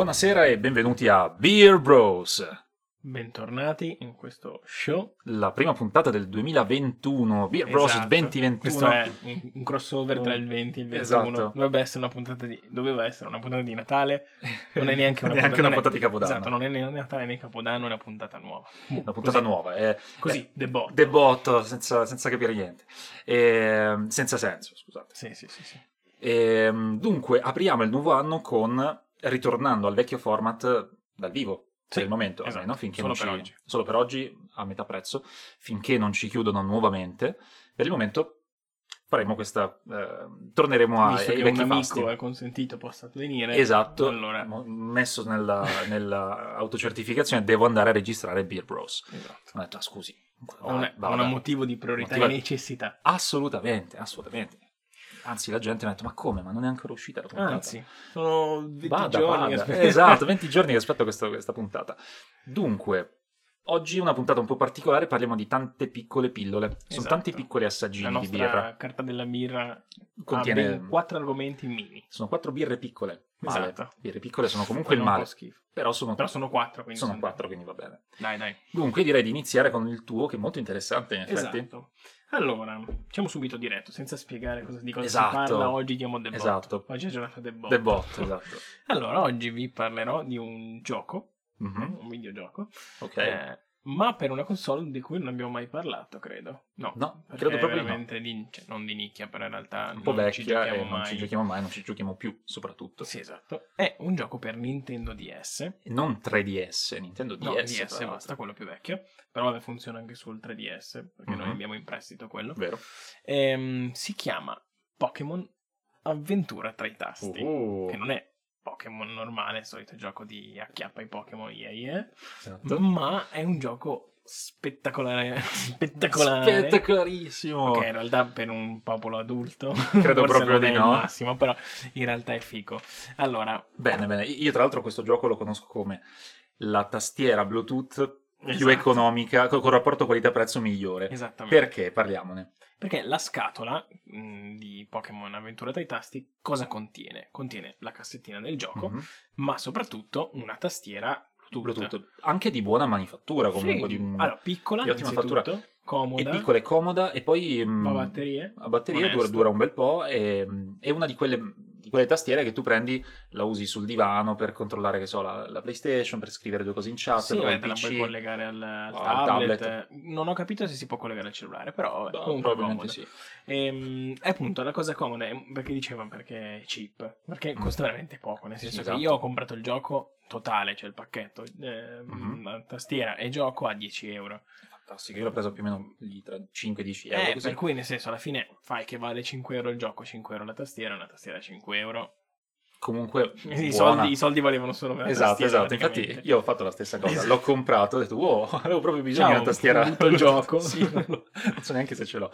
Buonasera e benvenuti a Beer Bros, Bentornati in questo show. la prima puntata del 2021. Beer Bros Esatto. 2021. Questo è un, crossover tra il 20 e il 21. Esatto. Dovrebbe essere una puntata di, doveva essere una puntata di Natale. Non è neanche una, Neanche puntata, una è- puntata di Capodanno. Esatto, non è né Natale né Capodanno, è una puntata nuova. Una puntata Così- nuova. È, Così, è the bot. debotto, senza, senza capire niente. E, senza senso, scusate. Sì, sì, sì, sì. E, dunque, apriamo il nuovo anno con ritornando al vecchio format dal vivo. Per Sì, il momento, esatto, almeno, finché solo non per ci- oggi. solo per oggi, a metà prezzo, finché non ci chiudono nuovamente. Per il momento faremo questa. eh, torneremo a, Visto ai che un vecchi amico ha consentito possa venire. Esatto, Allora, messo nella, nella autocertificazione, devo andare a registrare Beer Bros. esatto. Ho detto, ah, scusi, Ho un, va- ho un motivo di priorità e necessità. Assolutamente, assolutamente. Anzi, la gente mi ha detto, ma come? Ma non è ancora uscita la puntata? Anzi, sono 20 Vada, giorni. vada. Esatto, 20 giorni che aspetto questa, questa puntata. Dunque, oggi una puntata un po' particolare, parliamo di tante piccole pillole. Sono Esatto. tanti piccoli assaggini La di birra. carta della birra Contiene- quattro argomenti mini. Sono quattro birre piccole. Male. Esatto. Birre piccole sono comunque il Fanno un male. Però sono, Però sono quattro, quindi sono quattro, quindi va bene. Dai, dai. Dunque, direi di iniziare con il tuo, che è molto interessante, in effetti. Esatto. Allora, facciamo subito diretto, senza spiegare cosa, di cosa Esatto. si parla. Oggi diamo The Bot. Esatto. Oggi è giornata The Bot. The bot, esatto. Allora, oggi vi parlerò di un gioco, Mhm, un videogioco, Ok. eh, ma per una console di cui non abbiamo mai parlato, credo. No, No, credo proprio di no. veramente di, cioè, non di nicchia, però in realtà Un po' non ci vecchia giochiamo e non mai. ci giochiamo mai, non ci giochiamo più, soprattutto. Sì, esatto. È un gioco per Nintendo DS. Non 3DS, Nintendo DS. No, DS basta, quello più vecchio. Però vabbè, funziona anche sul 3DS, perché noi Mhm. abbiamo in prestito quello. Vero. Ehm, si chiama Pokémon Avventura tra i tasti. Uh, Che non è Pokémon normale, il solito gioco di acchiappa i Pokémon, yeah, yeah, esatto. ma è un gioco spettacolare. spettacolare. Spettacolarissimo. Che in realtà per un popolo adulto Credo proprio di no. massimo, però in realtà è fico. Allora, Bene, bene. Io tra l'altro questo gioco lo conosco come la tastiera Bluetooth più Esatto. economica, co- con rapporto qualità-prezzo migliore. esattamente. Perché? Parliamone. Perché la scatola mh, di Pokémon Avventura tra i tasti cosa contiene? Contiene la cassettina del gioco, Mhm. ma soprattutto una tastiera Bluetooth. Bluetooth. Anche di buona manifattura comunque. Sì. Di, un- Allora, piccola, di ottima innanzitutto, è comoda, piccola e comoda e poi mm, a batterie. a batteria dura, dura un bel po' e mm, è una di quelle, di quelle tastiere che tu prendi, la usi sul divano per controllare che so, la, la PlayStation, per scrivere due cose in chat, Sì, te la puoi collegare al, al al tablet. tablet. Non ho capito se si può collegare al cellulare, però No, comunque comoda. sì. Ehm, E, appunto la cosa comoda è perché dicevano perché è cheap, perché Mm. costa veramente poco, nel senso Esatto. che io ho comprato il gioco totale, cioè il pacchetto, Mhm. la tastiera e gioco a 10 euro. Fantastico, io l'ho preso più o meno lì tra 5-10 euro. Eh, così. per cui nel senso alla fine fai che vale 5 euro il gioco, 5 euro la tastiera, una tastiera a 5 euro. Comunque, I soldi, I soldi valevano solo per la Esatto, esatto. Infatti io ho fatto la stessa cosa. Esatto. L'ho comprato, ho detto, wow, avevo proprio bisogno di una tastiera. il gioco. sì, non, lo- non so neanche se ce l'ho.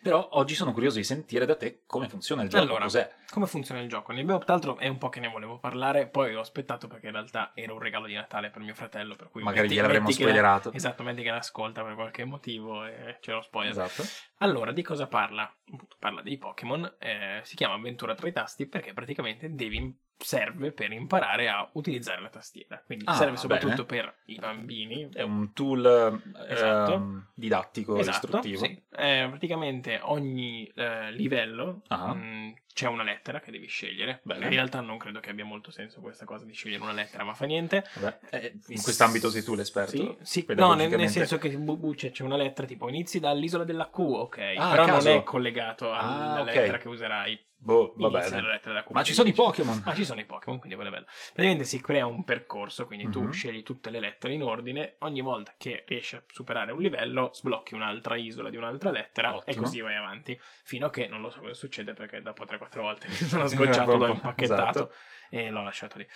Però oggi sono curioso di sentire da te come funziona il gioco, Allora, cos'è. Come funziona il gioco? Ne abbiamo, tra l'altro è un po' che ne volevo parlare, poi ho aspettato perché in realtà era un regalo di Natale per mio fratello, per cui Magari metti- gliel'avremmo la- spoilerato. Metti che l'ascolta per qualche motivo e ce lo spoiler. Esatto. Allora, di cosa parla? Parla dei Pokémon, eh, si chiama Avventura tra i tasti perché praticamente devi, serve per imparare a utilizzare la tastiera. Quindi Ah, serve soprattutto bene. per i bambini. È un tool eh, Esatto. ehm, didattico, Esatto, istruttivo. sì. Eh, praticamente ogni eh, livello Ah. mh, c'è una lettera che devi scegliere. Bene. In realtà non credo che abbia molto senso questa cosa di scegliere una lettera, ma fa niente. Vabbè, eh, in quest'ambito sei tu l'esperto. Sì, sì. no, nel, nel senso che bu- bu- c'è c'è una lettera tipo inizi dall'isola della Q, ok, Ah, però non è collegato alla Ah, ok. lettera che userai. Boh, va Q. Ma ci sono i Pokémon. Ah, ci sono i Pokémon, quindi quello è bello. Praticamente si crea un percorso, quindi tu Mhm. scegli tutte le lettere in ordine, ogni volta che riesci a superare un livello sblocchi un'altra isola di un'altra lettera e Ottimo. così vai avanti, fino a che non lo so cosa succede perché dopo 3-4 volte mi sono scocciato, l'ho impacchettato esatto. e l'ho lasciato lì.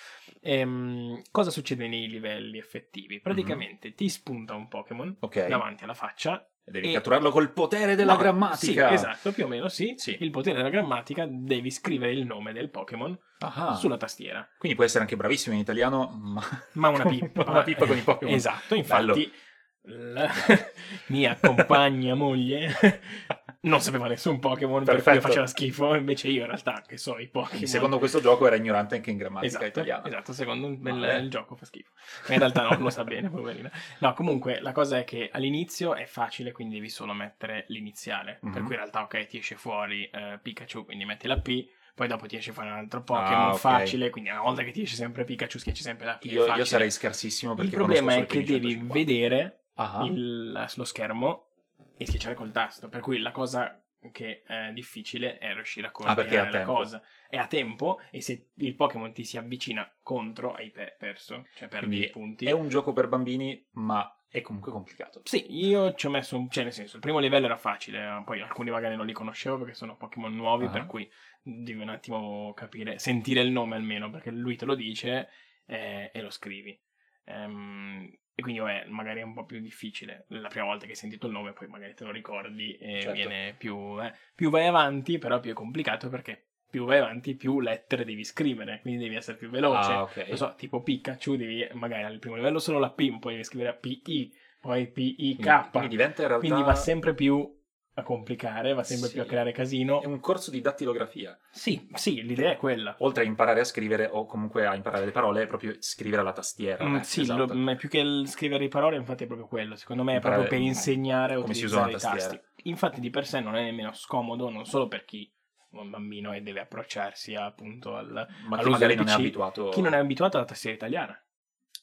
Ehm, cosa succede nei livelli effettivi? Praticamente ti spunta un Pokémon Mhm. Ok. davanti alla faccia E devi e- catturarlo col potere della No, grammatica. Sì, esatto, più o meno sì. Sì. Il potere della grammatica devi scrivere il nome del Pokémon sulla tastiera. Quindi può essere anche bravissimo in italiano, ma, Ma una pippa. una pippa con i Pokémon. Esatto, infatti la mia compagna moglie non sapeva nessun Pokémon, per cui Perfetto. faceva schifo, invece io in realtà, che so, i Pokémon... Secondo questo gioco era ignorante anche in grammatica Esatto, italiana. esatto, secondo il, il gioco fa schifo. Ma in realtà no, lo sa bene, poverina. No, comunque la cosa è che all'inizio è facile, quindi devi solo mettere l'iniziale. Per Mhm. cui in realtà, ok, ti esce fuori eh, Pikachu, quindi metti la P, poi dopo ti esce fuori un altro Pokémon Ah, ok. facile, quindi una volta che ti esce sempre Pikachu, schiacci sempre la P. Io, io sarei scarsissimo perché Il problema è che devi 1550. vedere Ah, il- lo schermo e schiacciare col tasto. Per cui la cosa che è difficile è riuscire a Ah, coordinare la tempo. cosa. È a tempo e se il Pokémon ti si avvicina contro hai pe- perso, cioè perdi Quindi i punti. È un gioco per bambini, ma è comunque complicato. Sì, io ci ho messo un... cioè nel senso, il primo livello era facile, eh, poi alcuni magari non li conoscevo perché sono Pokémon nuovi, Ah. per cui devi un attimo capire, sentire il nome almeno, perché lui te lo dice eh, e lo scrivi. Ehm, e quindi vabbè, magari è un po' più difficile la prima volta che hai sentito il nome, poi magari te lo ricordi e Certo. viene più... eh, più vai avanti, però più è complicato perché più vai avanti più lettere devi scrivere, quindi devi essere più veloce. Ah, ok. Non so, tipo Pikachu, devi magari al primo livello solo la P, poi devi scrivere PI, poi PIK. Quindi, quindi diventa in realtà Quindi va sempre più a complicare, va sempre Sì. più a creare casino. è un corso di dattilografia. Sì, sì, l'idea è quella. Oltre a imparare a scrivere o comunque a imparare le parole, è proprio scrivere alla tastiera. Mm, eh, sì, esatto. lo- ma più che scrivere le parole, infatti è proprio quello. Secondo me è Imparare proprio per insegnare a come si usa utilizzare i tasti. tastiera. Infatti di per sé non è nemmeno scomodo, non solo per chi è un bambino e deve approcciarsi appunto al... Ma chi magari non è abituato, Chi non è abituato alla tastiera italiana.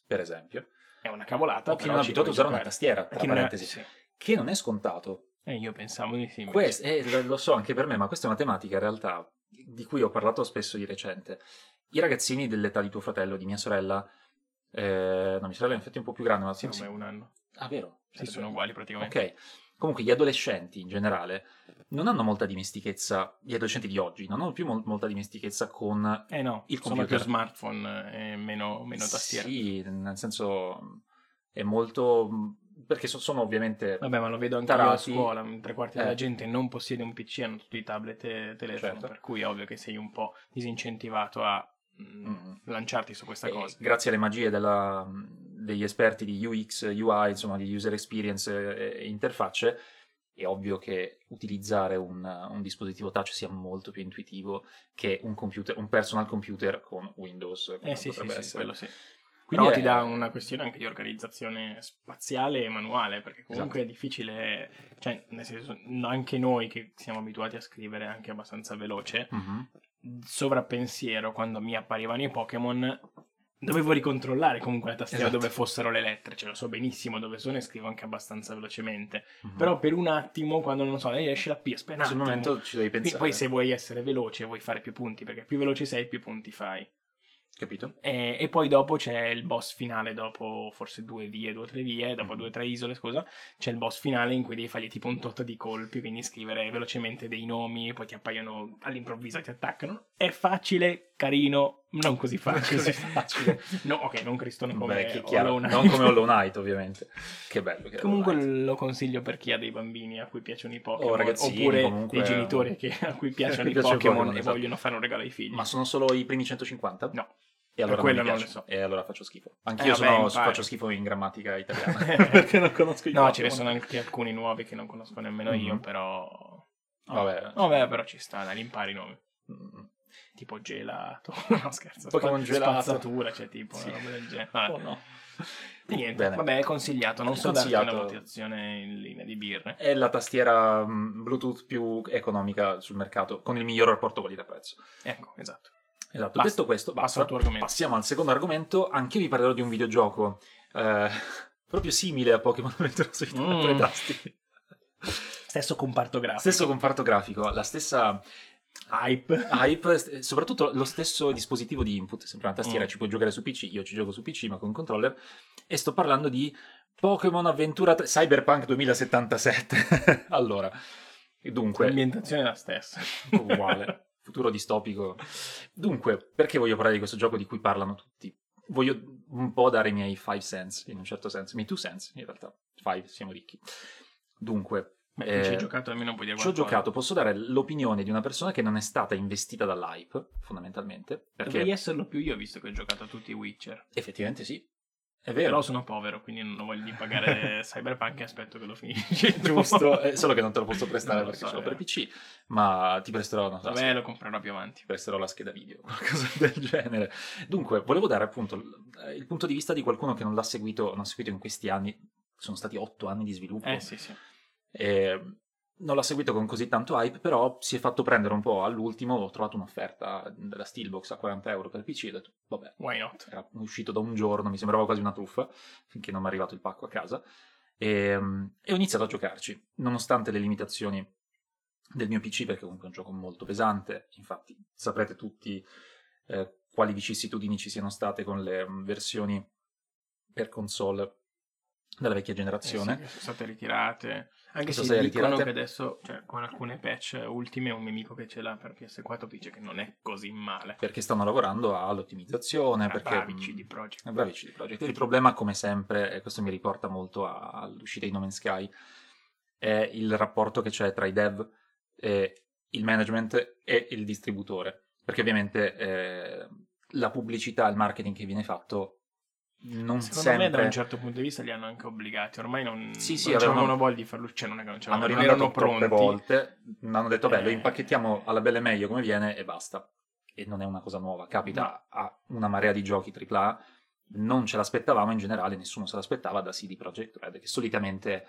per esempio, È una cavolata. o chi non è abituato a usare una tastiera, tra Chi non è- parentesi, sì. che non è scontato. Eh, io pensavo di sì. Questo, eh, lo- so anche per me, ma questa è una tematica in realtà di cui ho parlato spesso di recente. I ragazzini dell'età di tuo fratello, di mia sorella, eh, no, mia sorella è infatti un po' più grande, ma Sì, sì, un anno. Ah, vero? Sì, sono uguali praticamente. Ok. Comunque gli adolescenti in generale non hanno molta dimestichezza, gli adolescenti di oggi non hanno più mol- molta dimestichezza con Eh no, Il sono computer. più smartphone e meno, meno tastiera. Sì, nel senso è molto perché so- sono ovviamente Vabbè, ma lo vedo anche io a Tarati. scuola, tre quarti della Eh. gente non possiede un PC, hanno tutti i tablet e telefono, Certo. per cui è ovvio che sei un po' disincentivato a mm, lanciarti su questa eh, cosa. grazie alle magie della- degli esperti di UX, UI, insomma di user experience e, e interfacce, è ovvio che utilizzare un, un dispositivo touch sia molto più intuitivo che un computer, un personal computer con Windows. Eh sì, sì, sì, quello sì. Quindi Però è- ti dà una questione anche di organizzazione spaziale e manuale, perché comunque Esatto. è difficile, cioè, nel senso, anche noi che siamo abituati a scrivere anche abbastanza veloce, Mhm. sovrappensiero quando mi apparivano i Pokémon dovevo ricontrollare comunque la tastiera Esatto. dove fossero le lettere, ce lo so benissimo dove sono e scrivo anche abbastanza velocemente. Mhm. Però per un attimo, quando non so, lei esce la P, aspetta sul momento ci devi pensare. Poi se vuoi essere veloce vuoi fare più punti, perché più veloce sei più punti fai. Capito? E, e poi dopo c'è il boss finale, dopo forse due vie, due o tre vie, dopo Mhm. due o tre isole, scusa, c'è il boss finale in cui devi fargli tipo un tot di colpi, quindi scrivere velocemente dei nomi, poi ti appaiono all'improvviso, ti attaccano. È facile, carino, non così facile. così facile. no, ok, non cristone come Beh, chiaro, Hollow Knight. non come Hollow Knight ovviamente. Che bello che Comunque lo consiglio per chi ha dei bambini a cui piacciono i Pokémon, O ragazzini, oppure comunque, dei genitori che- a cui piacciono i Pokémon, e esatto. vogliono fare un regalo ai figli. Ma sono solo i primi 150? No. E allora non, non so. E allora faccio schifo. Anch'io Eh, sono- faccio schifo in grammatica italiana. perché non conosco i No, Pokémon. ce ne sono anche alcuni nuovi che non conosco nemmeno io, Mhm. però... Vabbè. Vabbè, però ci sta, dai, impari i nomi. Mm. Tipo gelato, no scherzo, Pokémon gelato. spazzatura, cioè tipo una roba del genere. Vabbè. Oh no. E niente, Bene. vabbè, è consigliato, non È so darti una consigliato. valutazione in linea di birre. È la tastiera mm, Bluetooth più economica sul mercato, con il miglior rapporto qualità-prezzo. Ecco, esatto. Esatto, Basta. detto questo, basta. argomento. Passiamo al secondo argomento. Anche vi parlerò di un videogioco eh, proprio simile a Pokémon di Mm. tre tasti. Stesso comparto grafico. Stesso comparto grafico, la stessa hype. hype, soprattutto lo stesso dispositivo di input, sempre una tastiera, Mm. ci puoi giocare su PC, io ci gioco su PC ma con controller, e sto parlando di Pokémon Avventura 3 Cyberpunk 2077. allora, dunque, L'ambientazione è la stessa. uguale, futuro distopico. Dunque, perché voglio parlare di questo gioco di cui parlano tutti? Voglio un po' dare i miei five cents, in un certo senso, i miei two cents, in realtà, five, siamo ricchi. Dunque, Beh, eh, ci hai giocato almeno puoi dire ci ho giocato, posso dare l'opinione di una persona che non è stata investita dall'hype, fondamentalmente, perché Dovrei esserlo più io, visto che ho giocato a tutti i Witcher. effettivamente sì. È vero. Però sono povero, quindi non di pagare Cyberpunk e aspetto che lo finisci. Giusto, eh, solo che non te lo posso prestare perché so, solo eh. per PC, ma ti presterò, non so, Vabbè, lo comprerò più avanti. ti presterò la scheda video, qualcosa del genere. Dunque, volevo dare appunto il, il punto di vista di qualcuno che non l'ha seguito, non ha seguito in questi anni, sono stati otto anni di sviluppo, Eh sì, sì. e non l'ha seguito con così tanto hype, però si è fatto prendere un po' all'ultimo, ho trovato un'offerta della Steelbox a 40 euro per PC, ho detto, vabbè, Why not? era uscito da un giorno, mi sembrava quasi una truffa, finché non mi è arrivato il pacco a casa, e, e ho iniziato a giocarci, nonostante le limitazioni del mio PC, perché comunque è un gioco molto pesante, infatti saprete tutti eh, quali vicissitudini ci siano state con le mm, versioni per console della vecchia Eh sì, generazione. sono state ritirate. Anche se dicono ritirate. che adesso, cioè, con alcune patch ultime, un mio amico che ce l'ha per PS4 dice che non è così male. Perché stanno lavorando all'ottimizzazione, Ah, perché bravi mm, CD Projekt. Eh, Bravi CD Projekt. Il problema, come sempre, e questo mi riporta molto all'uscita di No Man's Sky, è il rapporto che c'è tra i dev, il management e il distributore. Perché ovviamente eh, la pubblicità il marketing che viene fatto non Secondo me, da sempre un certo punto di vista, li hanno anche obbligati. Ormai non, Sì, sì, non avevano- voglia di farlo. Cioè, non è che non hanno c'erano, non rimandato erano troppe pronti. volte, hanno detto beh, lo Eh. impacchettiamo alla belle e meglio come viene e basta. E non è una cosa nuova, capita a una marea di giochi AAA, non ce l'aspettavamo in generale, nessuno se l'aspettava da CD Projekt Red, che solitamente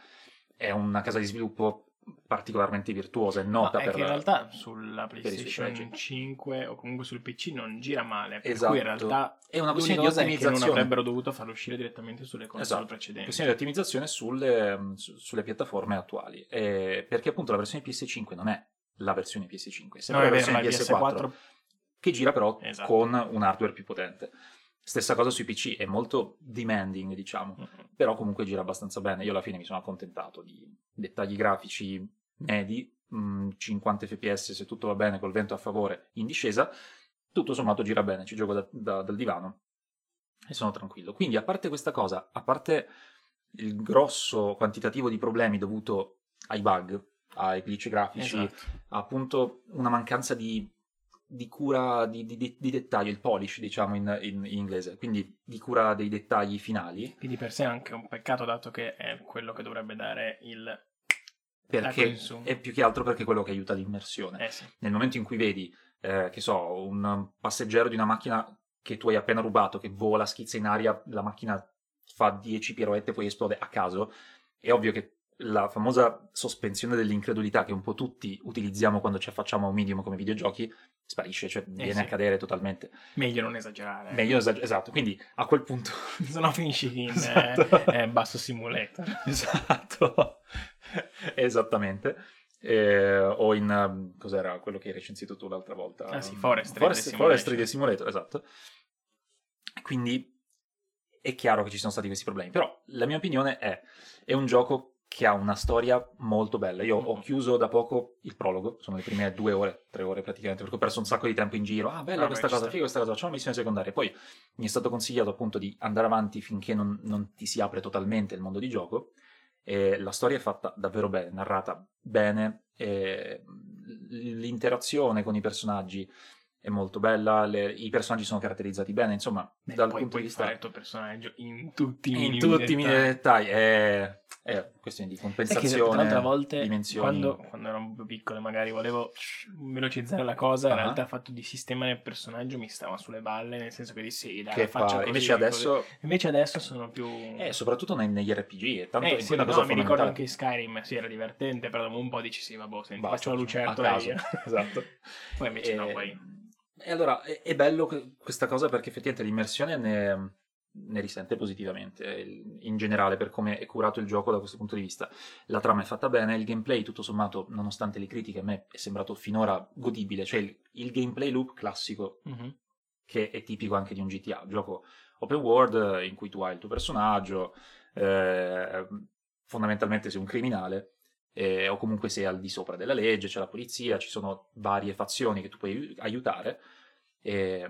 è una casa di sviluppo particolarmente virtuosa e No, nota è per che in realtà sulla PlayStation suoi 5 o comunque sul PC non gira male. Per Esatto. cui in realtà è una questione di che non ottimizzazione. avrebbero dovuto farlo uscire direttamente sulle console Esatto, precedenti. questione di ottimizzazione sulle, su- sulle piattaforme attuali. Eh, perché appunto la versione PS5 non è la versione PS5, è No, sempre è la vero, versione ma il PS4. PS4 che gira però Esatto. con un hardware più potente. Stessa cosa sui PC, è molto demanding, diciamo, Mhm. però comunque gira abbastanza bene. Io alla fine mi sono accontentato di dettagli grafici medi, mh, 50 fps se tutto va bene col vento a favore in discesa, tutto sommato gira bene, ci gioco da- da- dal divano e sono tranquillo. Quindi a parte questa cosa, a parte il grosso quantitativo di problemi dovuto ai bug, ai glitch grafici, Esatto. appunto una mancanza di, di cura di, di- di- dettaglio, il polish diciamo in, in- in inglese, quindi di cura dei dettagli finali, Che di per sé è anche un peccato, dato che è quello che dovrebbe dare il. perché è più che altro perché è quello che aiuta l'immersione. Eh sì. Nel momento in cui vedi, eh, che so, un passeggero di una macchina che tu hai appena rubato, che vola, schizza in aria, la macchina fa 10 piroette e poi esplode a caso, è ovvio che la famosa sospensione dell'incredulità che un po' tutti utilizziamo quando ci affacciamo a un medium come videogiochi sparisce, cioè viene sì. a cadere totalmente. Meglio non esagerare. Meglio esager- esatto, quindi a quel punto... Se no finisci in Esatto. eh, eh, basso simulator. esatto, esattamente. Eh, o in um, cos'era quello che hai recensito tu l'altra volta? Ah sì, Um, Forest 3D Forest, Simulator. Forest 3D Simulator, esatto. Quindi è chiaro che ci sono stati questi problemi, però la mia opinione è è un gioco che ha una storia molto bella. Io ho Mhm. chiuso da poco il prologo, sono le prime due ore, tre ore praticamente, perché ho perso un sacco di tempo in giro. Ah, bella Ah, questa cosa, figa questa cosa, facciamo una missione secondaria. Poi mi è stato consigliato appunto di andare avanti finché non, non ti si apre totalmente il mondo di gioco. E la storia è fatta davvero bene, narrata bene, l'interazione con i personaggi è molto bella, le- i personaggi sono caratterizzati bene, insomma, Beh, dal punto di puoi vista il tuo personaggio in tutti i in minimi tutti i minimi dettagli. dettagli, è, è questione di compensazione, tra l'altro a volte dimensioni. quando, quando ero un po' piccolo e magari volevo velocizzare la cosa, in Ah. realtà il fatto di sistemare il personaggio mi stava sulle balle, nel senso che dissi, dai, che faccio fa- così, invece così. adesso, Invece adesso sono più... eh, soprattutto nei- negli RPG, tanto Eh, sì, no, cosa mi ricordo anche in Skyrim, sì, era divertente, però dopo un po' dici sì, vabbè, senti, Basta, faccio la lucertola e esatto. Poi invece no, E- poi... E allora è, è bello que- questa cosa perché effettivamente l'immersione ne, ne risente positivamente eh, in generale per come è curato il gioco da questo punto di vista. La trama è fatta bene, il gameplay tutto sommato, nonostante le critiche, a me è sembrato finora godibile, cioè il, il gameplay loop classico Mhm. che è tipico anche di un GTA, gioco open world in cui tu hai il tuo personaggio, eh, fondamentalmente sei un criminale eh, o comunque sei al di sopra della legge, c'è la polizia, ci sono varie fazioni che tu puoi aiu- aiutare. E,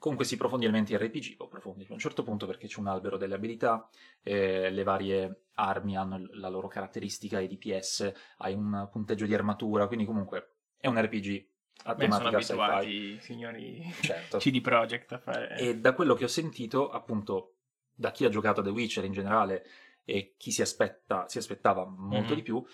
comunque si profondi elementi RPG, o profondi a un certo punto perché c'è un albero delle abilità, eh, le varie armi hanno la loro caratteristica, i DPS, hai un punteggio di armatura, quindi comunque è un RPG a Beh, sono abituati i signori Certo. CD Projekt a fare... E da quello che ho sentito, appunto, da chi ha giocato a The Witcher in generale e chi si, aspetta, si aspettava molto Mhm. di più,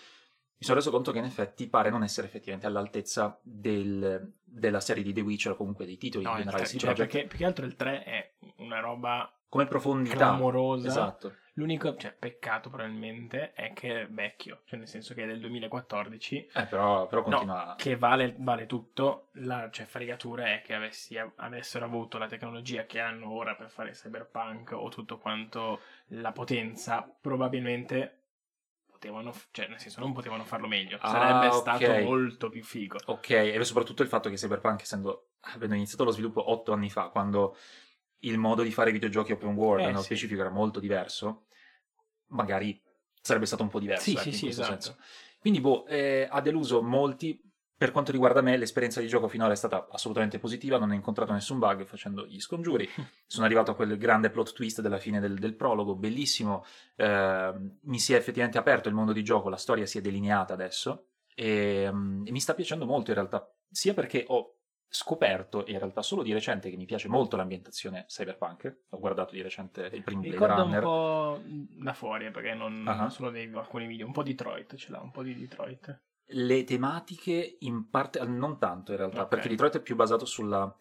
mi sono reso conto che in effetti pare non essere effettivamente all'altezza del- della serie di The Witcher o comunque dei titoli No, in generale. tre- di cioè, Projekt. perché più che altro il 3 è una roba Come profondità. clamorosa. Esatto. L'unico cioè, peccato probabilmente è che è vecchio, cioè nel senso che è del 2014, Eh, però, però No, continua... che vale, vale tutto. La cioè, fregatura è che avessi, avessero avuto la tecnologia che hanno ora per fare cyberpunk o tutto quanto la potenza, probabilmente potevano, cioè nel senso non potevano farlo meglio. Ah, Sarebbe ok. stato molto più figo. Ok, e soprattutto il fatto che Cyberpunk, essendo avendo iniziato lo sviluppo otto anni fa, quando il modo di fare videogiochi open world Eh, nello sì. specifico era molto diverso, magari sarebbe stato un po' diverso Sì, ecco, sì, in sì, questo esatto. senso. Quindi, boh, eh, ha deluso molti. Per quanto riguarda me, l'esperienza di gioco finora è stata assolutamente positiva, non ho incontrato nessun bug facendo gli scongiuri. Sono arrivato a quel grande plot twist della fine del, del prologo, bellissimo. eh, mi si è effettivamente aperto il mondo di gioco, la storia si è delineata adesso e, mm, e mi sta piacendo molto in realtà, sia perché ho scoperto in realtà solo di recente che mi piace molto l'ambientazione cyberpunk. Ho guardato di recente il primo Blade ricorda un Runner. po' da fuori, perché non, Ah. non solo dei, alcuni video, un po' Detroit, ce l'ha un po' di Detroit. Le tematiche in parte, non tanto in realtà, Ok. perché Detroit è più basato sulla...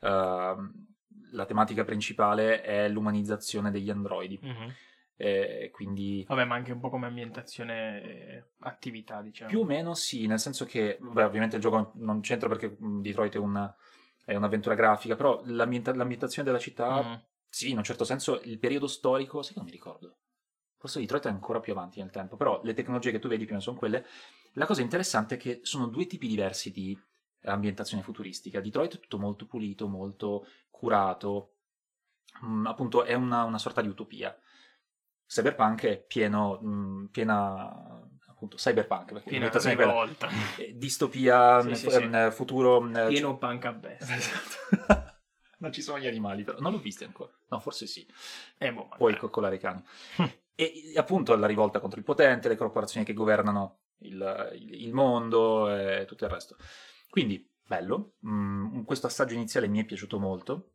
ehm, la tematica principale è l'umanizzazione degli androidi, Mhm. eh, quindi Vabbè, ma anche un po' come ambientazione, eh, attività, diciamo. più o meno sì, nel senso che, beh, ovviamente il gioco non c'entra perché mh, Detroit è, una- è un'avventura grafica, però l'ambienta- l'ambientazione della città, Mhm. sì, in un certo senso il periodo storico, sai che non mi ricordo, forse Detroit è ancora più avanti nel tempo, però le tecnologie che tu vedi più o meno sono quelle. La cosa interessante è che sono due tipi diversi di ambientazione futuristica. Detroit è tutto molto pulito, molto curato, Mm, appunto è una, una sorta di utopia. Cyberpunk è pieno, mm, piena, appunto, cyberpunk, perché Piena rivolta. Eh, Distopia, Sì, mm, sì, fu- sì. futuro... mm, Pieno punk a bestia. Esatto. non ci sono gli animali, però non l'ho visti ancora. No, forse sì. Eh, boh, Puoi coccolare i cani. e appunto la rivolta contro il potente, le corporazioni che governano il, il- il mondo e tutto il resto. Quindi, bello. Mm, questo assaggio iniziale mi è piaciuto molto.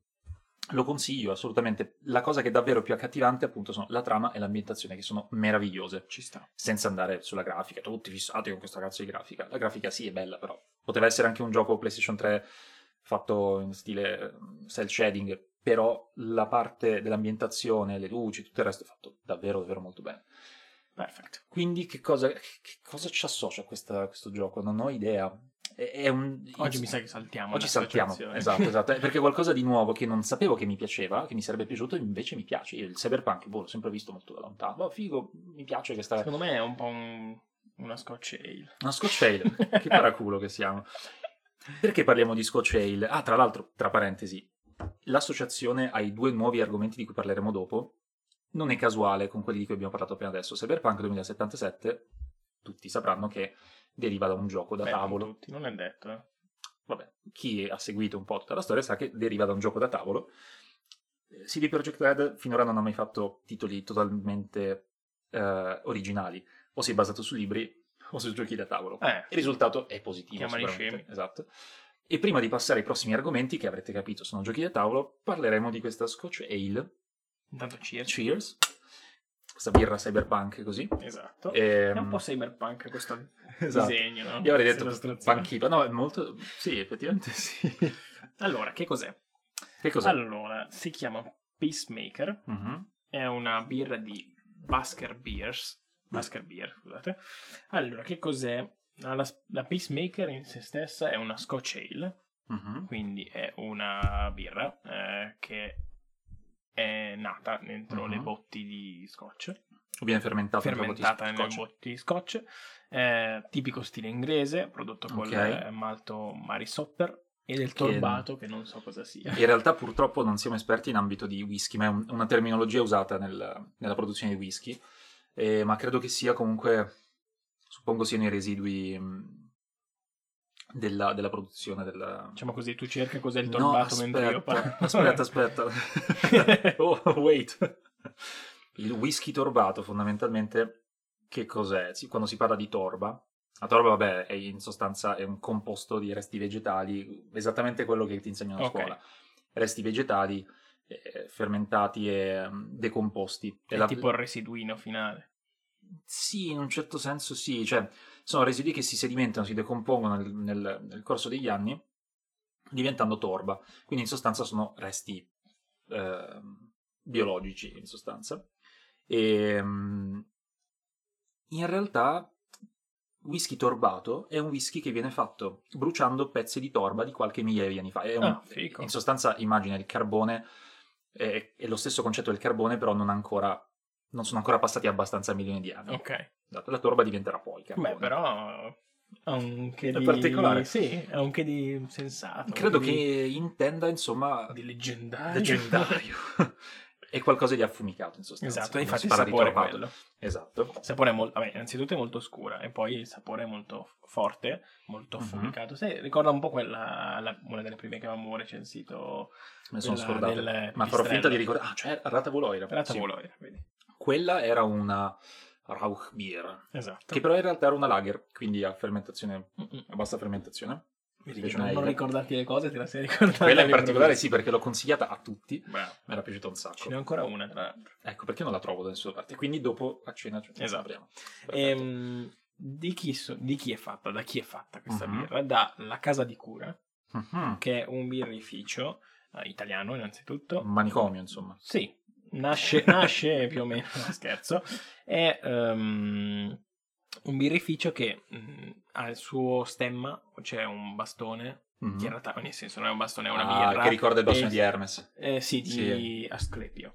Lo consiglio assolutamente. La cosa che è davvero più accattivante, appunto, sono la trama e l'ambientazione, che sono meravigliose. Ci sta. Senza andare sulla grafica, tutti fissati con questa cazzo di grafica. La grafica sì è bella, però poteva essere anche un gioco PlayStation 3 fatto in stile cell shading, però la parte dell'ambientazione, le luci, tutto il resto è fatto davvero, davvero molto bene. Perfetto. Quindi che cosa, che cosa ci associa a questa- questo gioco? Non ho idea. Un... Oggi mi sa che saltiamo. Oggi saltiamo, esatto, esatto, perché qualcosa di nuovo che non sapevo che mi piaceva, che mi sarebbe piaciuto, invece mi piace. Io il cyberpunk, boh, l'ho sempre visto molto da lontano. Boh, figo, mi piace questa... Secondo me è un po' un- una scotch ale. Una Scotch Ale, che paraculo che siamo. Perché parliamo di Scotch Ale? Ah, tra l'altro, tra parentesi, l'associazione ai due nuovi argomenti di cui parleremo dopo non è casuale con quelli di cui abbiamo parlato appena adesso. Cyberpunk 2077, tutti sapranno che deriva da un gioco da Beh, tavolo. non tutti, non è detto. eh. Vabbè, chi ha seguito un po' tutta la storia sa che deriva da un gioco da tavolo. Eh, CD Projekt Red finora non ha mai fatto titoli totalmente eh, originali, o si è basato su libri o su giochi da tavolo. Eh, Il risultato è positivo. Chiamali scemi. Esatto. E prima di passare ai prossimi argomenti, che avrete capito sono giochi da tavolo, parleremo di questa Scotch Ale, intanto cheers. Cheers, questa birra cyberpunk così. Esatto. Ehm, È un po' cyberpunk questo esatto. disegno, no? Io avrei detto panchito. No, è molto... Sì, effettivamente sì. Allora, che cos'è? Che cos'è? Allora, si chiama Peacemaker. Mhm. È una birra di Basker Beers. Basker Beer, scusate. Allora, che cos'è? La, la Peacemaker in se stessa è una Scotch Ale, Mhm. quindi è una birra eh, che è nata dentro Mhm. le botti di scotch, Viene fermentato fermentata nelle nelle botti di scotch, eh, tipico stile inglese, prodotto con Ok. eh, malto Marisopper e del torbato che non so cosa sia. In realtà purtroppo non siamo esperti in ambito di whisky, ma è un- una terminologia usata nel- nella produzione di whisky, eh, ma credo che sia comunque, suppongo siano i residui mh, della, della produzione del... Diciamo così, tu cerca cos'è il No, torbato mentre io parlo. aspetta, aspetta. oh, wait. Il whisky torbato fondamentalmente che cos'è? Quando si parla di torba, la torba vabbè è in sostanza è un composto di resti vegetali, esattamente quello che ti insegnano a Ok. scuola. Resti vegetali eh, fermentati e um, decomposti. È la... tipo il residuino finale. Sì, in un certo senso sì, cioè sono residui che si sedimentano, si decompongono nel, nel, nel corso degli anni diventando torba, quindi in sostanza sono resti eh, biologici in sostanza. E, um, in realtà whisky torbato è un whisky che viene fatto bruciando pezzi di torba di qualche migliaia di anni fa. Un, ah, in sostanza immagina il carbone, è, è, lo stesso concetto del carbone, però non, ancora, non sono ancora passati abbastanza milioni di anni. Ok. La, la torba diventerà poi carbone. Beh, però che è di... particolare. Sì, ha un che di sensato. Credo che di... intenda, insomma... Di leggendario. Leggendario. è qualcosa di affumicato in sostanza. Esatto, infatti il sapore è quello. Esatto. Il sapore è molto, vabbè, innanzitutto è molto scura e poi il sapore è molto forte, molto Mhm. affumicato. Sì, ricorda un po' quella, la- una delle prime che avevamo recensito. Me ne sono scordato. Ma farò finta di ricordare... Ah, cioè Ratavoloira. La Sì. vedi. Quella era una Rauchbier, Esatto. che però in realtà era una lager, quindi a fermentazione, Mm-mm. a bassa fermentazione. Vedi che non, ricordarti le cose, te la sei ricordata. Quella in particolare sì, perché l'ho consigliata a tutti, Bravo. mi era piaciuta un Ce sacco. n'è ancora una, tra l'altro. Ecco, perché non la trovo da nessuna parte. Quindi dopo a cena ce ne Esatto. Ehm, di, chi so- di chi è fatta? Da chi è fatta questa Mhm. birra? Da La Casa di Cura, Mhm. che è un birrificio eh, italiano innanzitutto. Un manicomio, insomma. Sì, nasce, nasce più o meno, no, scherzo, è ehm, un birrificio che mh, ha il suo stemma, c'è un bastone, Mhm. che in realtà nel senso non è un bastone, è una Ah, birra. che ricorda il bastone di Hermes. eh, sì, di Sì. Asclepio.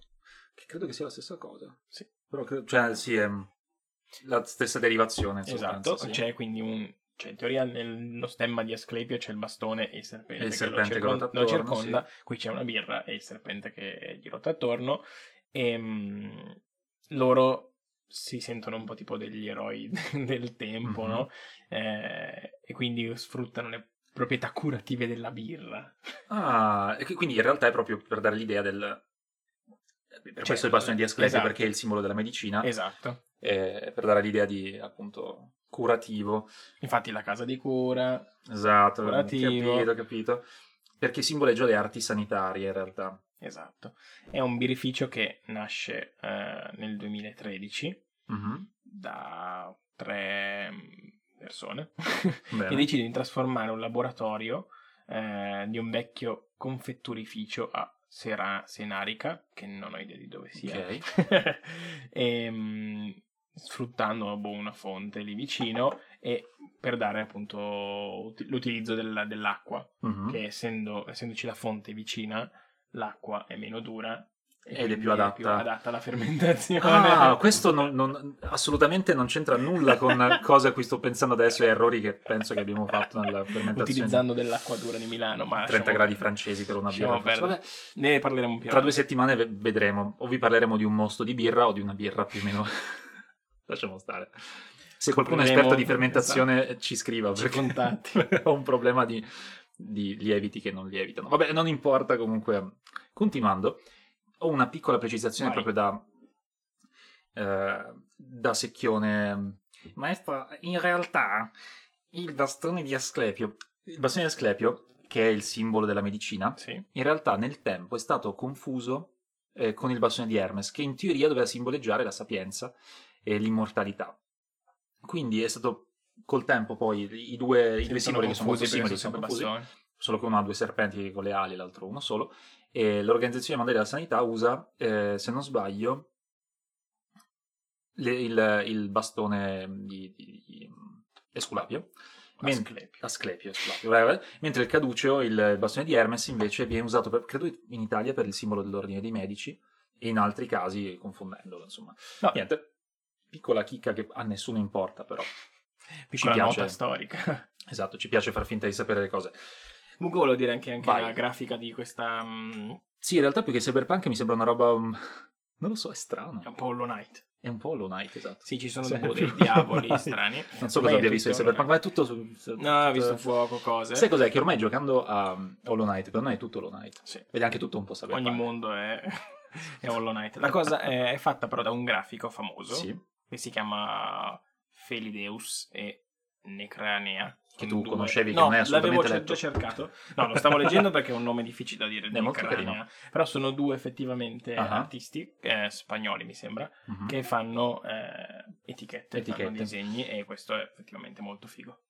Che credo che sia la stessa cosa. Sì. Però credo- cioè, sì, è la stessa derivazione, in Esatto, sostanza, sì. c'è quindi un... Cioè, in teoria nello stemma di Asclepio c'è il bastone e il serpente, E il che serpente che lo, circon- ruota lo attorno, circonda. Qui c'è una birra e il serpente che gli ruota attorno. E mh, loro si sentono un po' tipo degli eroi del tempo, Mhm. no? Eh, e quindi sfruttano le proprietà curative della birra. Ah, e quindi in realtà è proprio per dare l'idea del... Per Cioè, questo il bastone di Asclepio, esatto. perché è il simbolo della medicina, Esatto. e per dare l'idea di, appunto, curativo. Infatti la casa di cura, Esatto, Curativo. capito, capito. Perché simboleggia le arti sanitarie, in realtà. esatto. È un birrificio che nasce eh, nel 2013 Mhm, da tre mm, persone che decidono di trasformare un laboratorio eh, di un vecchio confetturificio a Sera- Senarica, che non ho idea di dove sia, Ok. e, mm, sfruttando boh, una fonte lì vicino e per dare appunto ut- l'utilizzo della- dell'acqua, Mhm. che essendo, essendoci la fonte vicina, l'acqua è meno dura e Ed è più adatta- adatta alla fermentazione. Ah, questo non- non- assolutamente non c'entra nulla con cose a cui sto pensando adesso e errori che penso che abbiamo fatto nella fermentazione. utilizzando dell'acqua dura di Milano, ma 30 lasciamo- gradi francesi per una birra. Vabbè, Ne parleremo più tra due settimane ve- vedremo. O vi parleremo di un mosto di birra o di una birra più o meno. Lasciamo stare. Se qualcuno è esperto di fermentazione ci scriva Ci contatti. ho un problema di, di lieviti che non lievitano. Vabbè, non importa comunque. Continuando, ho una piccola precisazione Vai. proprio da, eh, da secchione. Maestro, in realtà il bastone di Asclepio, il bastone di Asclepio, che è il simbolo della medicina, Sì. in realtà nel tempo è stato confuso eh, con il bastone di Hermes, che in teoria doveva simboleggiare la sapienza e l'immortalità. Quindi è stato col tempo poi i due, i due simboli che sono molto simili sono confusi, solo che uno ha due serpenti con le ali e l'altro uno solo. E l'Organizzazione Mondiale della Sanità usa, eh, se non sbaglio, le- il, il bastone di, di- di Esculapio. Asclepio. Asclepio, mentre il caduceo, il bastone di Hermes, invece viene usato, per- credo in Italia, per il simbolo dell'ordine dei medici e in altri casi confondendolo, insomma. No. Niente, piccola chicca che a nessuno importa, però. Piccola piace. nota storica. Esatto, ci piace far finta di sapere le cose. Comunque volevo dire anche, anche la grafica di questa... mm, Sì, in realtà più che Cyberpunk mi sembra una roba... um, Non lo so, è strano. è un po' Hollow Knight. È un po' Hollow Knight, esatto. Sì, ci sono Sì. tipo dei diavoli strani. Non so Ormai cosa abbia visto di Cyberpunk, ma è tutto su... su- No, tutto- visto fuoco, cose. Sai cos'è? Che ormai giocando a um, Hollow Knight, per noi è tutto Hollow Knight. Sì. Ed è anche tutto un po' Cyberpunk. Ogni mondo è, è Hollow Knight. La cosa è, è fatta però da un grafico famoso Sì. Che si chiama Felideus e Necranea. Che tu due- conoscevi, che no, non è assolutamente l'avevo letto. già cercato. No, lo stavo leggendo perché è un nome difficile da dire. È Necranea. Però sono due effettivamente Ah. artisti, eh, spagnoli mi sembra, Mhm. che fanno eh, etichette, Etichette. fanno disegni e questo è effettivamente molto figo.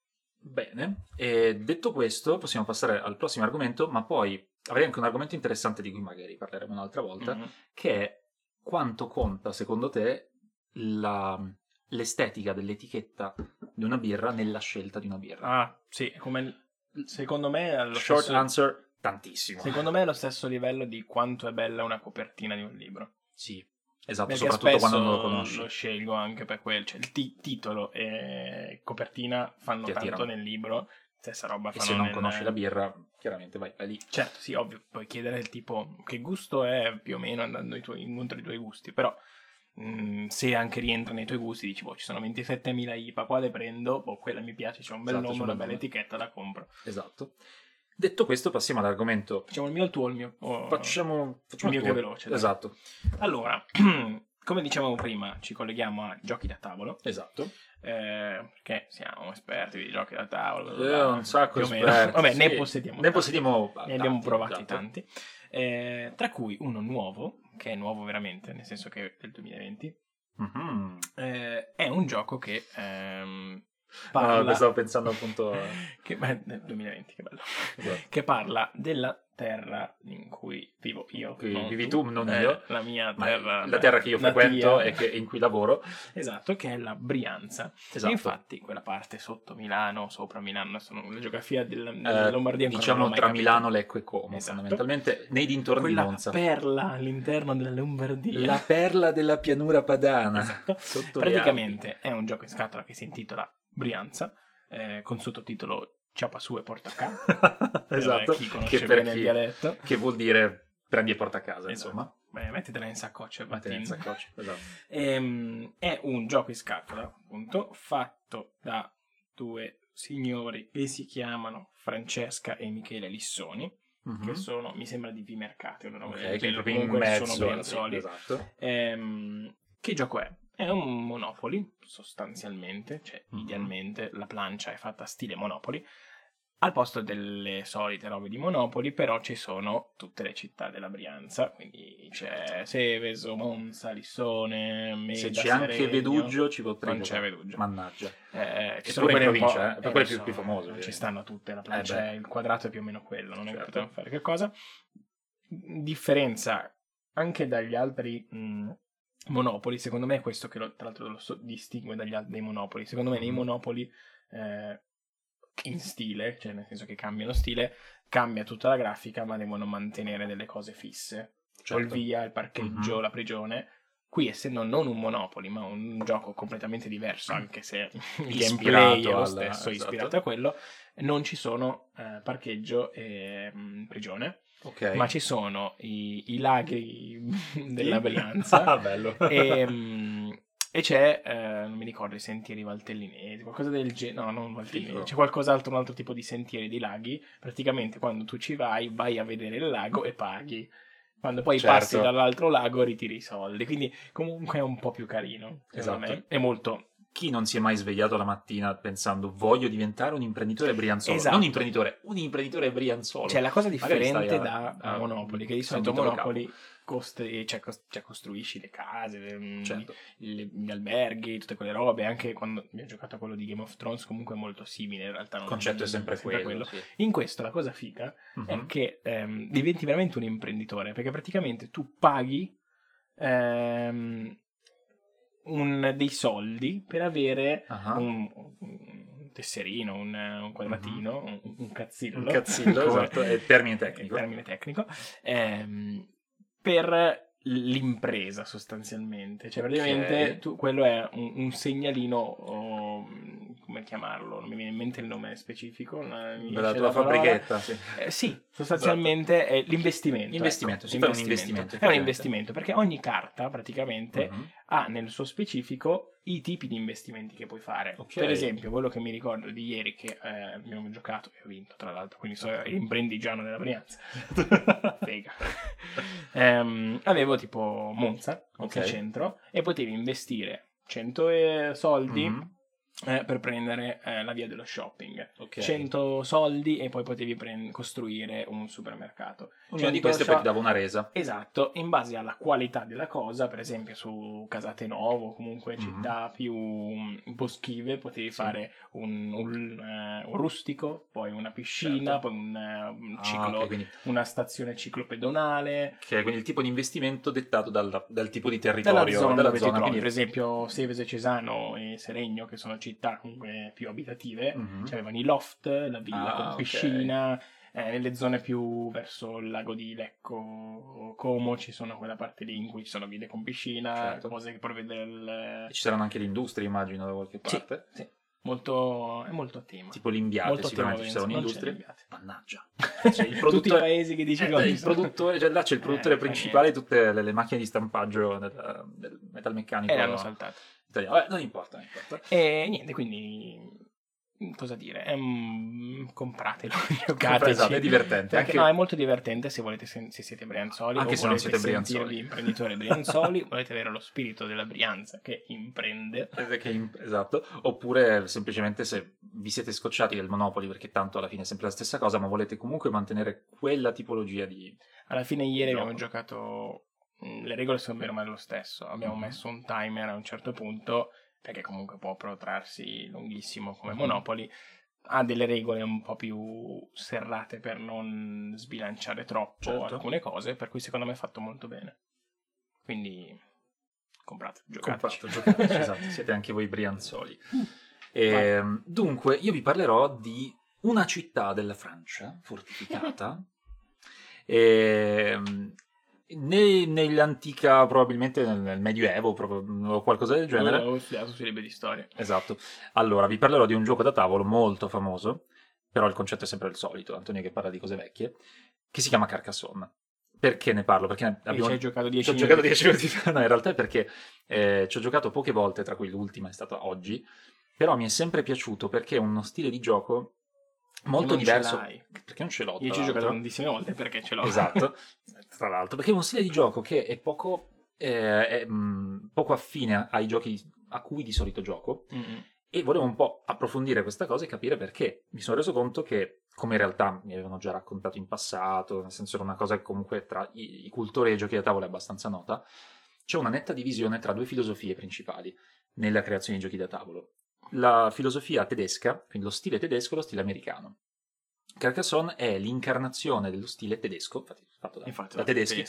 Bene, e detto questo possiamo passare al prossimo argomento, ma poi avrei anche un argomento interessante di cui magari parleremo un'altra volta, Mhm. che è quanto conta secondo te la- l'estetica dell'etichetta di una birra nella scelta di una birra? Ah, sì, come secondo me è lo Short stesso- answer, tantissimo. Secondo me è lo stesso livello di quanto è bella una copertina di un libro. Sì, esatto, Perché soprattutto quando non lo conosci. Lo scelgo anche per quel, cioè il ti- titolo e copertina fanno Ti tanto nel libro, stessa roba E fanno se non nel- conosci la birra, chiaramente vai, vai lì. Certo, sì, ovvio, puoi chiedere il tipo che gusto è più o meno andando tuoi, incontro ai tuoi gusti, però mh, se anche rientra nei tuoi gusti dici, boh, ci sono 27.000 IPA, quale prendo? Boh, quella mi piace, c'è un bel Esatto, nome, un una bel bella etichetta, la compro. Esatto. Detto questo, passiamo all'argomento. Facciamo il mio o il tuo il mio? O- Facciamo, facciamo Il mio il che è tuo. veloce, dai. Esatto, Allora, come dicevamo prima, ci colleghiamo a giochi da tavolo, esatto. eh, perché siamo esperti di giochi da tavolo. Eh, un sacco più esperti, Vabbè, ne sì. possediamo Ne tanti. possediamo Ne abbiamo tanti, provati esatto. tanti. Eh, tra cui uno nuovo, che è nuovo veramente, nel senso che è del 2020, Mhm. eh, è un gioco che ehm, No, parla... stavo pensando appunto che, beh, nel 2020, che bello. Esatto. Che parla della terra in cui vivo io. Qui non vivi tu, non eh, io. La mia terra. la terra che io frequento e che- in cui lavoro. Esatto, che è la Brianza. Esatto. Infatti quella parte sotto Milano, sopra Milano, sono la geografia della, Eh, della Lombardia. ancora non diciamo tra capita. Milano, Lecco e Como, Esatto. fondamentalmente nei dintorni Quella di Monza. perla all'interno della Lombardia. La perla della pianura padana. Esatto. Praticamente è un gioco in scatola che si intitola Brianza, eh, con sottotitolo Ciapa su e porta a casa. Alpi. esatto. chi conosce Che per bene il dialetto. Che vuol dire prendi e porta a casa, Esatto. insomma. Beh, mettitela in saccoccia Mettila in saccoccia, esatto. Ehm, è un gioco in scatola, appunto, fatto da due signori che si chiamano Francesca e Michele Lissoni, Mhm. che sono, mi sembra, di V-Mercati, una roba Ok, del proprio in mezzo. sono Brianzoli. Esatto. Ehm, che gioco è? È un Monopoli, sostanzialmente, cioè Mhm. idealmente la plancia è fatta stile Monopoli. Al posto delle solite robe di Monopoli, però ci sono tutte le città della Brianza, quindi c'è Seveso, Monza, Lissone, Meda, Se c'è anche Seregno. Vedugio ci potrei Non c'è. Vedugio. Mannaggia. Eh, ci E sono quelle po'- eh, per eh, quelle più- più famose, ci direi. stanno tutte, la Eh plancia, beh. è- il quadrato è più o meno quello, non è che Certo. potevamo fare che cosa. Differenza anche dagli altri mh, monopoli, secondo me è questo che lo- tra l'altro lo so- distingue dagli altri dei monopoli. Secondo me nei Mhm. monopoli eh, in stile, cioè nel senso che cambiano stile, cambia tutta la grafica, ma devono mantenere delle cose fisse. Cioè il Certo. via, il parcheggio, Mhm. la prigione. Qui, essendo non un Monopoli, ma un gioco completamente diverso, anche se il gameplay è lo stesso, esatto. ispirato a quello, non ci sono eh, parcheggio e mh, prigione, Ok. ma ci sono i, i laghi della Brianza Ah, bello. e, mh, e c'è, eh, non mi ricordo, i sentieri valtellinesi, qualcosa del genere, no, non valtellinesi, Figo. c'è qualcos'altro, un altro tipo di sentieri di laghi, praticamente quando tu ci vai, vai a vedere il lago e paghi. Quando poi Certo. passi dall'altro lago ritiri i soldi, quindi comunque è un po' più carino, secondo Esatto. me. È molto... Chi non si è mai svegliato la mattina pensando voglio diventare un imprenditore brianzolo? Esatto. Non imprenditore, un imprenditore brianzolo. Cioè la cosa differente a- da a- Monopoli, che di solito Monopoli costi- cioè, cos- cioè, costruisci le case, le- Certo. le- gli alberghi, tutte quelle robe, anche quando abbiamo giocato a quello di Game of Thrones comunque è molto simile, in realtà Il concetto è sempre quello. sì. In questo la cosa figa è Mhm. che ehm, diventi veramente un imprenditore, perché praticamente tu paghi ehm, un- dei soldi per avere Ah. un, un tesserino, un, un quadratino, un, un cazzillo. Un cazzillo, esatto, è il termine il tecnico. termine tecnico, ehm, per l'impresa sostanzialmente. Cioè, praticamente Ok. tu- quello è un, un segnalino, o, come chiamarlo? Non mi viene in mente il nome specifico. la tua parola. fabbrichetta, sì. Eh, sì, sostanzialmente è l'investimento. Investimento, ecco, si fa un investimento, È un investimento perché ogni carta praticamente Mhm. ha nel suo specifico i tipi di investimenti che puoi fare. Ok. Per esempio, quello che mi ricordo di ieri che eh, abbiamo giocato e ho vinto, tra l'altro, quindi sono imprendigiano della Brianza. Fega. Ehm, avevo tipo Monza, Monza Ok. centro, e potevi investire 100 e- soldi Mhm. Eh, per prendere eh, la via dello shopping. Ok. 100 soldi e poi potevi prend- costruire un supermercato. Una di 100 queste poi so- ti dava una resa. Esatto, in base alla qualità della cosa, per esempio su Casate Novo, comunque Mhm. città più mm, boschive, potevi fare un, un, eh, un rustico, poi una piscina, Certo. poi un, eh, un Ah, ciclo, ok, quindi, una stazione ciclopedonale. che è quindi il tipo di investimento dettato dal, dal tipo di Dalla territorio, zona dalla dove ti zona, trovi, quindi- per esempio Sevese, Cesano e Seregno, che sono città comunque più abitative, Mhm. Cioè, avevano i loft, la villa Ah, con ok. piscina. eh, nelle zone più verso il lago di Lecco, Como, ci sono quella parte lì in cui ci sono ville con piscina, Certo. cose che provvede il... Ci saranno anche le industrie, immagino, da qualche Sì, parte. sì. Molto, è molto a tema. Tipo l'Imbiate, molto sicuramente ci saranno industrie. Mannaggia. Tutti Cioè, il i produttore- paesi che dici Eh, che il produttore, cioè là c'è il produttore Eh, principale di tutte le, le macchine di stampaggio del, del metalmeccanico E l'hanno saltato. Italiano. Vabbè, non importa, non importa. E niente, quindi... Cosa dire? Ehm, compratelo, giocateci. Esatto, è divertente. Anche, no, è molto divertente se volete sen- se siete brianzoli Anche se non siete brianzoli. sentirvi imprenditori brianzoli, volete avere lo spirito della Brianza che imprende. eh, esatto. Oppure semplicemente se vi siete scocciati del Monopoli, perché tanto alla fine è sempre la stessa cosa, ma volete comunque mantenere quella tipologia di... Alla fine ieri Gioco. abbiamo giocato, le regole sono bene o male lo stesso, abbiamo Mhm. messo un timer a un certo punto, perché comunque può protrarsi lunghissimo come Mhm. Monopoli, ha delle regole un po' più serrate per non sbilanciare troppo Certo. alcune cose, per cui secondo me è fatto molto bene. Quindi comprate, giocateci. Comprato, giocateci, esatto, siete anche voi brianzoli. Ehm, dunque, io vi parlerò di una città della Francia fortificata. ehm, ne- nell'antica, probabilmente nel, Medioevo o qualcosa del genere. Ho studiato sui libri di storia. Esatto. Allora, vi parlerò di un gioco da tavolo molto famoso, però il concetto è sempre il solito, Antonio che parla di cose vecchie, che si chiama Carcassonne. Perché ne parlo? Perché ne abbiamo ci hai giocato ci 10 ho giocato 10 minuti fa, no, in realtà è perché eh, ci ho giocato poche volte, tra cui l'ultima è stata oggi, però mi è sempre piaciuto perché è uno stile di gioco molto diverso. Perché non ce l'ho. Io ci ho giocato tantissime volte perché ce l'ho. Esatto, tra l'altro, perché è uno stile di gioco che è poco, eh, è, mh, poco affine ai giochi a cui di solito gioco Mm-mm. e volevo un po' approfondire questa cosa e capire perché. Mi sono reso conto che, come in realtà mi avevano già raccontato in passato, nel senso era una cosa che comunque tra i, i cultori dei giochi da tavola è abbastanza nota, c'è una netta divisione tra due filosofie principali nella creazione di giochi da tavolo. La filosofia tedesca, quindi lo stile tedesco e lo stile americano. Carcassonne è l'incarnazione dello stile tedesco, infatti fatto da, Infatti, da tedeschi,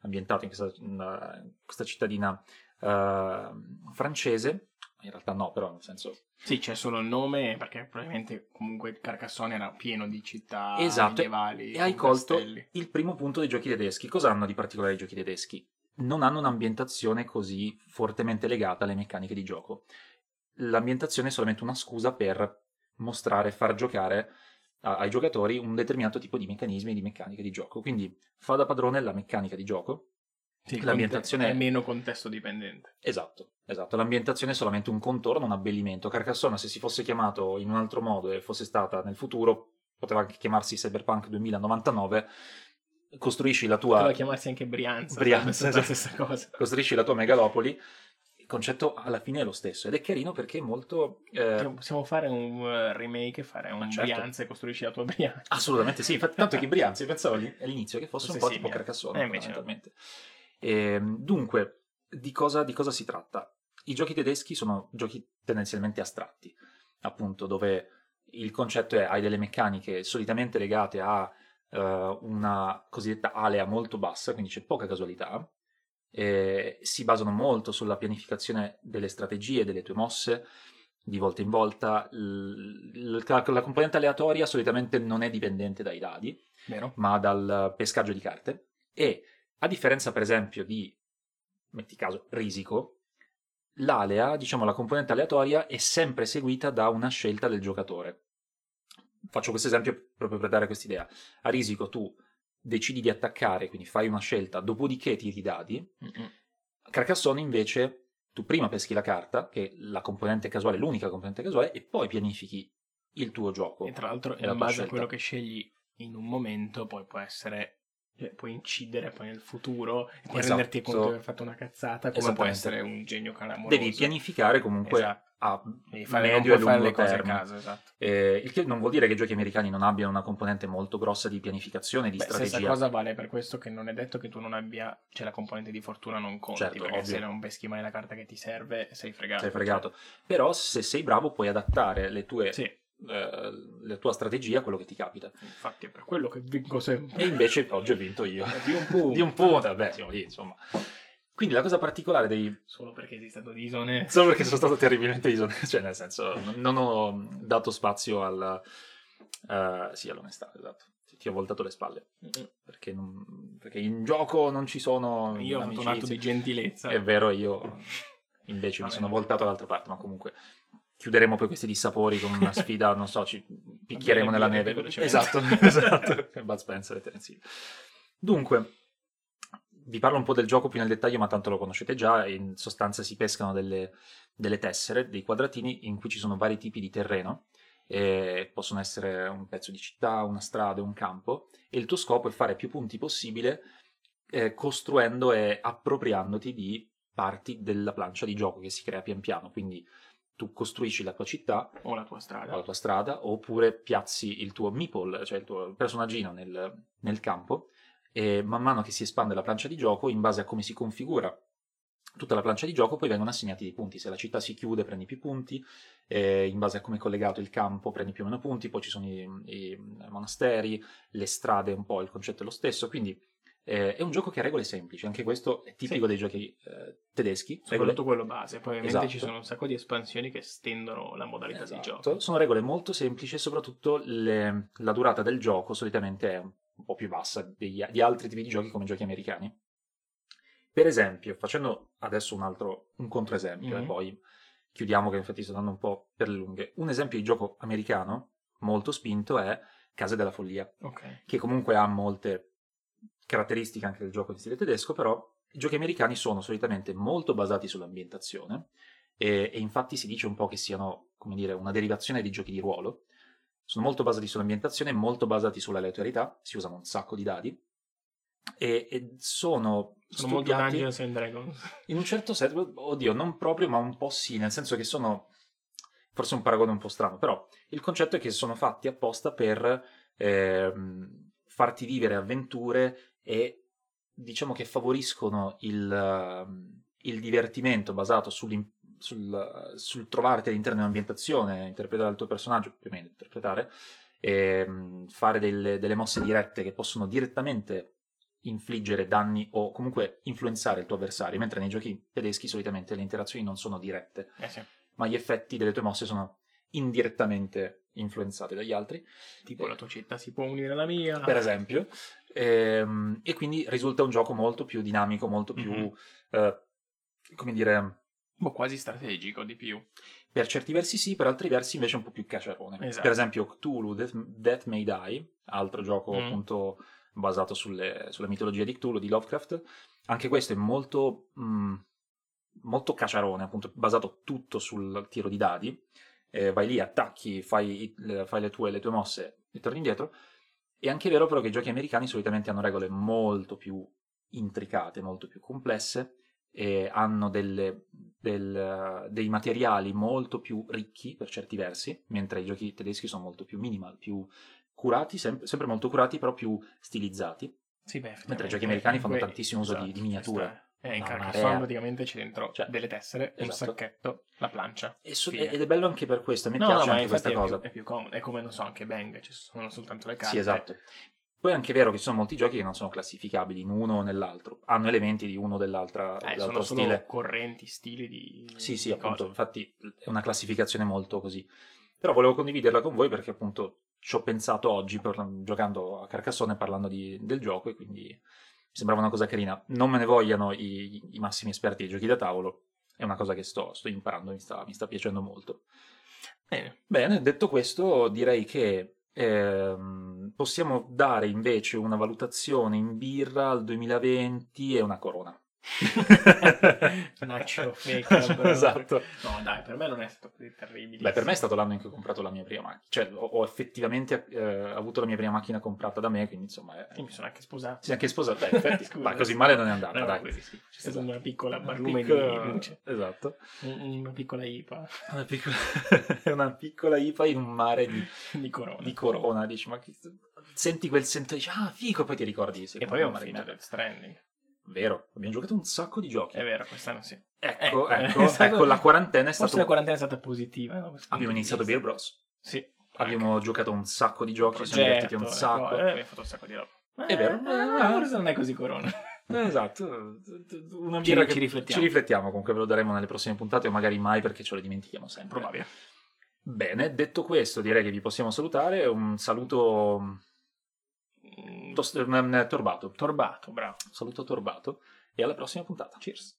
ambientato in questa, in questa cittadina eh, francese, in realtà no, però nel senso Sì, c'è solo il nome perché probabilmente comunque Carcassonne era pieno di città Esatto, medievali. e hai colto castelli. il primo punto dei giochi tedeschi. Cosa hanno di particolare i giochi tedeschi? Non hanno un'ambientazione così fortemente legata alle meccaniche di gioco. L'ambientazione è solamente una scusa per mostrare, far giocare ai giocatori un determinato tipo di meccanismi e di meccaniche di gioco. Quindi fa da padrone la meccanica di gioco. Sì, l'ambientazione è meno contesto dipendente. Esatto, esatto. L'ambientazione è solamente un contorno, un abbellimento. Carcassonne, se si fosse chiamato in un altro modo e fosse stata nel futuro, poteva anche chiamarsi Cyberpunk 2099. Costruisci la tua Poteva chiamarsi anche Brianza. Brianza, esatto. la stessa cosa. costruisci la tua megalopoli, concetto alla fine è lo stesso ed è carino perché è molto... eh, Possiamo- fare un uh, remake, fare un certo. Brianza e costruisci la tua Brianza. assolutamente sì, infatti tanto che Brianza, pensavo all'inizio che fosse un Fosse po' tipo simile. Carcassonne, Eh, invece no. fondamentalmente. Ehm, dunque, di cosa, di cosa si tratta? I giochi tedeschi sono giochi tendenzialmente astratti, appunto, dove il concetto è hai delle meccaniche solitamente legate a eh, una cosiddetta alea molto bassa, quindi c'è poca casualità, e si basano molto sulla pianificazione delle strategie, delle tue mosse, di volta in volta. L- la, la componente aleatoria solitamente non è dipendente dai dadi, Vero? ma dal pescaggio di carte. E a differenza, per esempio, di, metti caso, risico, l'alea, diciamo la componente aleatoria, è sempre seguita da una scelta del giocatore. Faccio questo esempio proprio per dare quest'idea. A risico tu decidi di attaccare, quindi fai una scelta, dopodiché tiri i dadi. Mm-mm. A Carcassonne invece tu prima peschi la carta, che è la componente casuale, l'unica componente casuale, e poi pianifichi il tuo gioco. E tra l'altro, la in tua base a scelta. quello che scegli in un momento, poi può essere. Cioè, puoi incidere poi nel futuro e Esatto. renderti conto di aver fatto una cazzata, come può Esattamente. essere un genio calamoroso. Devi pianificare comunque Esatto. a Devi fare, medio e lungo le cose a termine. caso, esatto. Eh, il che non vuol dire che i giochi americani non abbiano una componente molto grossa di pianificazione, di Beh, stessa strategia. cosa vale per questo che non è detto che tu non abbia, cioè la componente di fortuna non conti, Certo, perché ovvio. se non peschi mai la carta che ti serve sei fregato. Sei fregato. Però se sei bravo puoi adattare le tue, Sì, eh, la tua strategia quello che ti capita. infatti è per quello che vinco sempre. E invece oggi ho vinto io. Di un punto. Di un punto, vabbè, siamo lì, insomma. Quindi la cosa particolare dei... Solo perché sei stato disone. Solo perché sono stato terribilmente disonesto, cioè nel senso non- ho dato spazio al... eh, sì, all'onestà, esatto. Ti ho voltato le spalle. Perché, non- perché in gioco non ci sono... Io ho fatto un atto di gentilezza. È vero, io invece mi sono voltato dall'altra parte, ma comunque chiuderemo poi questi dissapori con una sfida, non so, ci picchieremo nella neve. più velocemente. Esatto, esatto. Bud Spencer e Terence Hill. Dunque, vi parlo un po' del gioco più nel dettaglio, ma tanto lo conoscete già. In sostanza si pescano delle, delle tessere, dei quadratini in cui ci sono vari tipi di terreno. Possono essere un pezzo di città, una strada, un campo. E il tuo scopo è fare più punti possibile eh, costruendo e appropriandoti di parti della plancia di gioco che si crea pian piano. Quindi tu costruisci la tua città O la tua o strada. la tua strada, oppure piazzi il tuo meeple, cioè il tuo personaggino nel, nel campo, e man mano che si espande la plancia di gioco, in base a come si configura tutta la plancia di gioco, poi vengono assegnati dei punti. Se la città si chiude, prendi più punti, eh, in base a come è collegato il campo, prendi più o meno punti, poi ci sono i, i monasteri, le strade, un po' il concetto è lo stesso, quindi eh, è un gioco che ha regole semplici, anche questo è tipico Sì. dei giochi eh, tedeschi. regole- Soprattutto quello base. Poi ovviamente Esatto. ci sono un sacco di espansioni che estendono la modalità di Esatto. gioco. Sono regole molto semplici e soprattutto le- la durata del gioco solitamente è un po' più bassa degli- di altri tipi di giochi come i giochi americani. Per esempio, facendo adesso un altro un controesempio e Mhm. poi chiudiamo che infatti sto andando un po' per le lunghe. Un esempio di gioco americano molto spinto è Case della Follia, Ok. che comunque ha molte caratteristiche anche del gioco di stile tedesco, però i giochi americani sono solitamente molto basati sull'ambientazione e, e infatti si dice un po' che siano, come dire, una derivazione dei giochi di ruolo. Sono molto basati sull'ambientazione, molto basati sull'aleatorietà, si usano un sacco di dadi e, e sono, Sono molto Dungeons and Dragons. in un certo senso, oddio, non proprio, ma un po' sì, nel senso che sono forse un paragone un po' strano, però il concetto è che sono fatti apposta per ehm, farti vivere avventure e diciamo che favoriscono il, ehm, il divertimento basato sul, sul trovarti all'interno di un'ambientazione, interpretare il tuo personaggio, più o meno interpretare, e mm, fare delle, delle mosse dirette che possono direttamente infliggere danni o comunque influenzare il tuo avversario, mentre nei giochi tedeschi solitamente le interazioni non sono dirette, Eh sì. ma gli effetti delle tue mosse sono indirettamente influenzati dagli altri, Tipo Eh, la tua città si può unire alla mia. per esempio, Ehm, e quindi risulta un gioco molto più dinamico, molto più, Mhm. eh, come dire, Boh, quasi strategico di più. per certi versi sì, per altri versi invece un po' più cacciarone. Esatto. Per esempio Cthulhu, Death, Death May Die, altro gioco Mm. appunto basato sulle- sulla mitologia di Cthulhu, di Lovecraft, anche questo è molto, mm, molto cacciarone, appunto basato tutto sul tiro di dadi, Eh, vai lì, attacchi, fai, fai le, tue, le tue mosse e torni indietro. È anche vero però che i giochi americani solitamente hanno regole molto più intricate, molto più complesse, hanno delle- del- dei materiali molto più ricchi per certi versi, mentre i giochi tedeschi sono molto più minimal, più curati, sem- sempre molto curati, però più stilizzati. Sì, beh, Mentre i giochi americani fanno tantissimo uso di- di miniature. Eh, in Carcassonne praticamente c'è dentro Cioè, delle tessere, un esatto. sacchetto, la plancia. Fine. ed è bello anche per questo, me no, piace no, ma anche questa è cosa. più, è più comodo. È come, non so, anche Bang, ci sono soltanto le carte. Sì, esatto. Poi è anche vero che ci sono molti giochi che non sono classificabili in uno o nell'altro, hanno elementi di uno o dell'altra, Eh, sono solo stile. correnti, stili di Sì, sì, di appunto, cose. infatti è una classificazione molto così. Però volevo condividerla con voi perché appunto ci ho pensato oggi per- giocando a Carcassonne parlando di- del gioco e quindi mi sembrava una cosa carina. Non me ne vogliano i, i massimi esperti dei giochi da tavolo, è una cosa che sto, sto imparando, mi sta, mi sta piacendo molto. Bene. Bene, detto questo, direi che ehm, possiamo dare invece una valutazione in birra al 2020 e una corona. Ciofeca, bro. esatto. No, dai, per me non è stato così terribile. Beh, per me è stato l'anno in cui ho comprato la mia prima macchina. Cioè, ho, ho effettivamente eh, avuto la mia prima macchina comprata da me, quindi insomma... È... Io mi sono anche sposato. È anche sposato. Beh, infatti, Scusa, ma così sì. male non è andata, No, dai. così sì. C'è stata Esatto. una piccola barlume piccola- di luce. Esatto. Un- Una piccola IPA Una piccola, una piccola IPA in un mare di, di corona. di corona. Dici, ma che... Senti quel sento e dici, ah, figo, poi ti ricordi. E poi abbiamo finito Death Stranding. Vero, abbiamo giocato un sacco di giochi. È vero, quest'anno sì. Ecco, Ecco, ecco, stato- ecco, la quarantena è Forse stata... la quarantena è stata positiva. no? Abbiamo iniziato. Beer Bros. Sì. Abbiamo giocato un sacco di giochi, ci siamo divertiti un ecco, sacco. eh, abbiamo fatto un sacco di roba. È vero. Eh, forse non è così corona. Esatto, una Ci- birra ci che- riflettiamo. Ci riflettiamo, comunque ve lo daremo nelle prossime puntate o magari mai perché ce lo dimentichiamo sempre. Probabile. Bene, detto questo direi che vi possiamo salutare, un saluto Tost- eh, torbato. Torbato, bravo. Saluto Torbato e alla prossima puntata. Cheers.